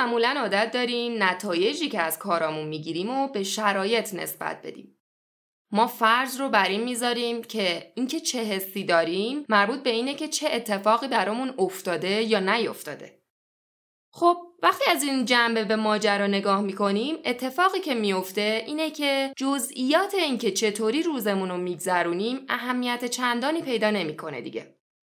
معمولا عادت داریم نتایجی که از کارامون می‌گیریم و به شرایط نسبت بدیم. ما فرض رو بر این می‌ذاریم که اینکه چه حسی داریم مربوط به اینه که چه اتفاقی برامون افتاده یا نیفتاده. خب وقتی از این جنبه به ماجرا نگاه می‌کنیم اتفاقی که میفته اینه که جزئیات اینکه چطوری روزمون رو میگذرونیم اهمیت چندانی پیدا نمی‌کنه دیگه.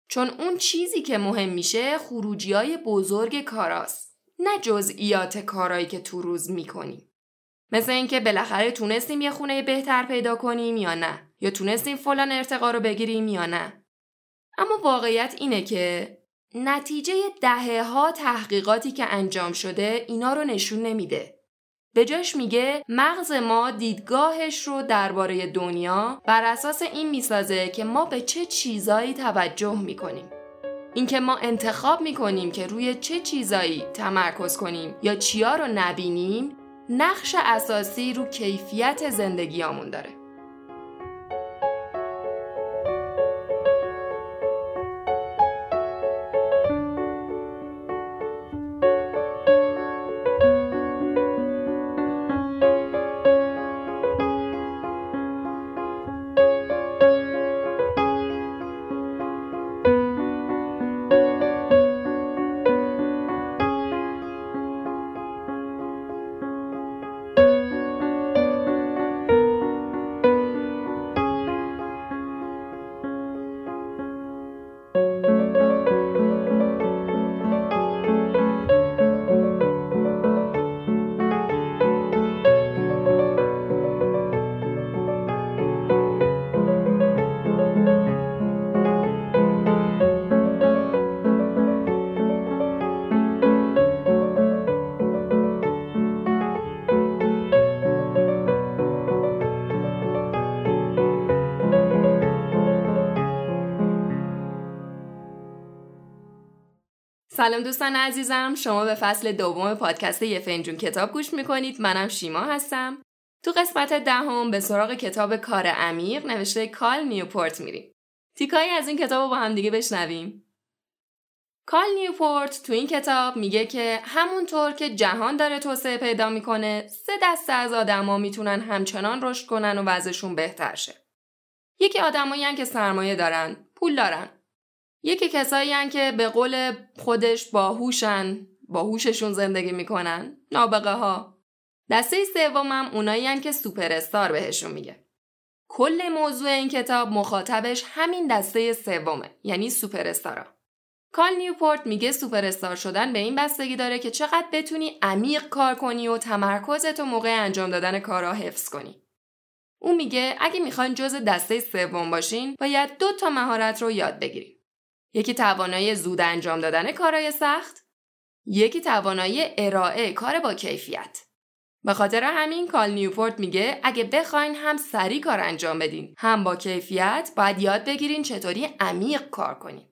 چون اون چیزی که مهم میشه خروجی های بزرگ کاراست نه جزئیات کارایی که تو روز می‌کنیم. مثل اینکه بالاخره تونستیم یه خونه بهتر پیدا کنیم یا نه یا تونستیم فلان ارتقا رو بگیریم یا نه. اما واقعیت اینه که نتیجه دهه ها تحقیقاتی که انجام شده اینا رو نشون نمیده. به جاش میگه مغز ما دیدگاهش رو درباره دنیا بر اساس این می‌سازه که ما به چه چیزایی توجه می‌کنیم. اینکه ما انتخاب می‌کنیم که روی چه چیزایی تمرکز کنیم یا چیا رو نبینیم نقش اساسی رو کیفیت زندگیامون داره. سلام دوستان عزیزم. شما به فصل دوم پادکست یه فنجون کتاب گوش می‌کنید. منم شیما هستم. تو قسمت دهم به سراغ کتاب کار عمیق نوشته کال نیوپورت میریم. تیکایی از این کتاب رو با هم دیگه بشنویم. کال نیوپورت تو این کتاب میگه که همونطور که جهان داره توسعه پیدا می‌کنه سه دسته از آدما می‌تونن همچنان رشد کنن و وضعشون بهتر شه. یکی آدمایی که سرمایه دارن پول دارن. یکی کسایی که به قول خودش باهوشن با هوششون زندگی می‌کنن نابغه ها دسته سومم اونایی که سوپر استار بهشون میگه. کل موضوع این کتاب مخاطبش همین دسته سومه یعنی سوپر استارا کال نیوپورت میگه سوپر استار شدن به این بستگی داره که چقدر بتونی عمیق کار کنی و تمرکزت و موقع انجام دادن کارها حفظ کنی. او میگه اگه می‌خواین جز دسته سوم باشین باید دو تا مهارت رو یاد بگیرید یکی توانایی زود انجام دادن کارهای سخت یکی توانایی ارائه کار با کیفیت. به خاطر همین کال نیوپورت میگه اگه بخواین هم سریع کار انجام بدین هم با کیفیت باید یاد بگیرین چطوری عمیق کار کنین.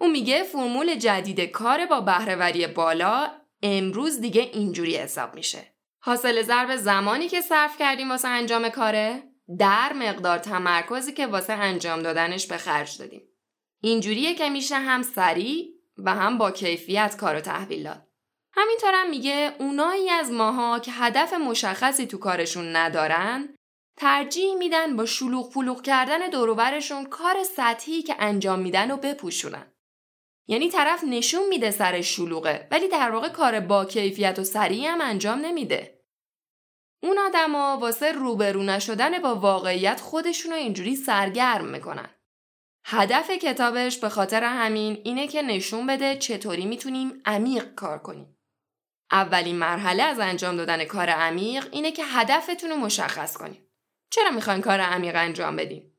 اون میگه فرمول جدید کار با بهرهوری بالا امروز دیگه اینجوری حساب میشه. حاصل ضرب زمانی که صرف کردیم واسه انجام کاره در مقدار تمرکزی که واسه انجام دادنش به خرج دادیم. اینجوریه که میشه هم سریع و هم با کیفیت کارو تحویل داد. همینطورم میگه اونایی از ماها که هدف مشخصی تو کارشون ندارن ترجیح میدن با شلوغ پلوغ کردن دوروبرشون کار سطحی که انجام میدن و بپوشونن. یعنی طرف نشون میده سر شلوغه ولی در واقع کار با کیفیت و سریع هم انجام نمیده. اون آدما واسه روبرو نشدن با واقعیت خودشون رو اینجوری سرگرم می‌کنن. هدف کتابش به خاطر همین اینه که نشون بده چطوری می‌تونیم عمیق کار کنیم. اولین مرحله از انجام دادن کار عمیق اینه که هدفتون رو مشخص کنیم. چرا می‌خواین کار عمیق انجام بدین؟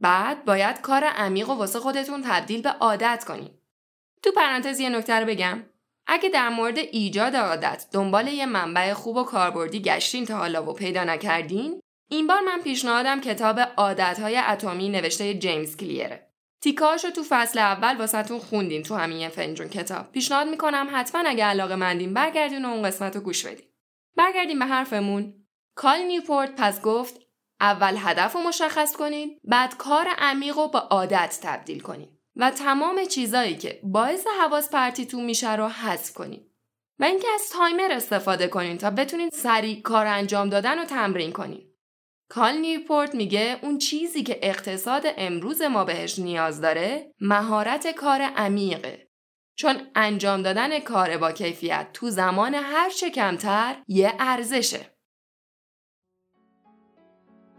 بعد باید کار عمیق و واسه خودتون تبدیل به عادت کنیم. تو پرانتز یه نکته رو بگم. اگه در مورد ایجاد عادت دنبال یه منبع خوب و کاربردی گشتین تا حالا و پیدا نکردین این بار من پیشنهادم کتاب عادتهای اتمی نوشته جیمز کلیره. رو تو فصل اول واسهتون خوندیم تو همین فنجون کتاب. پیشنهاد می‌کنم حتما اگه علاقه مندین برگردین و اون قسمت رو گوش بدین. برگردیم به حرفمون. کال نیوپورت پس گفت اول هدف رو مشخص کنید بعد کار عمیق رو به عادت تبدیل کنید و تمام چیزایی که باعث حواس پرتیتون میشه رو حذف کنید. و اینکه از تایمر استفاده کنین تا بتونین سریع کار انجام دادن رو تمرین کنین. کال نیوپورت میگه اون چیزی که اقتصاد امروز ما بهش نیاز داره مهارت کار عمیقه. چون انجام دادن کار با کیفیت تو زمان هر چه کمتر یه ارزشه.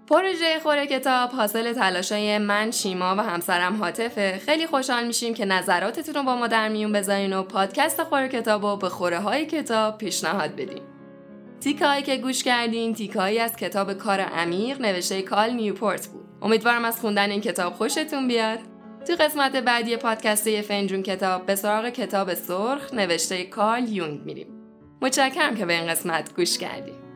پروژه خوره کتاب حاصل تلاشای من شیما و همسرم حاطفه خیلی خوشحال میشیم که نظراتتون رو با ما در میون بذارین و پادکست خوره کتاب رو به خوره های کتاب پیشنهاد بدین تیکایی که گوش کردین تیکایی از کتاب کار عمیق نوشته کال نیوپورت بود. امیدوارم از خوندن این کتاب خوشتون بیاد. تو قسمت بعدی پادکست فنجون کتاب به سراغ کتاب سرخ نوشته کارل یونگ میریم. متشکرم که به این قسمت گوش کردیم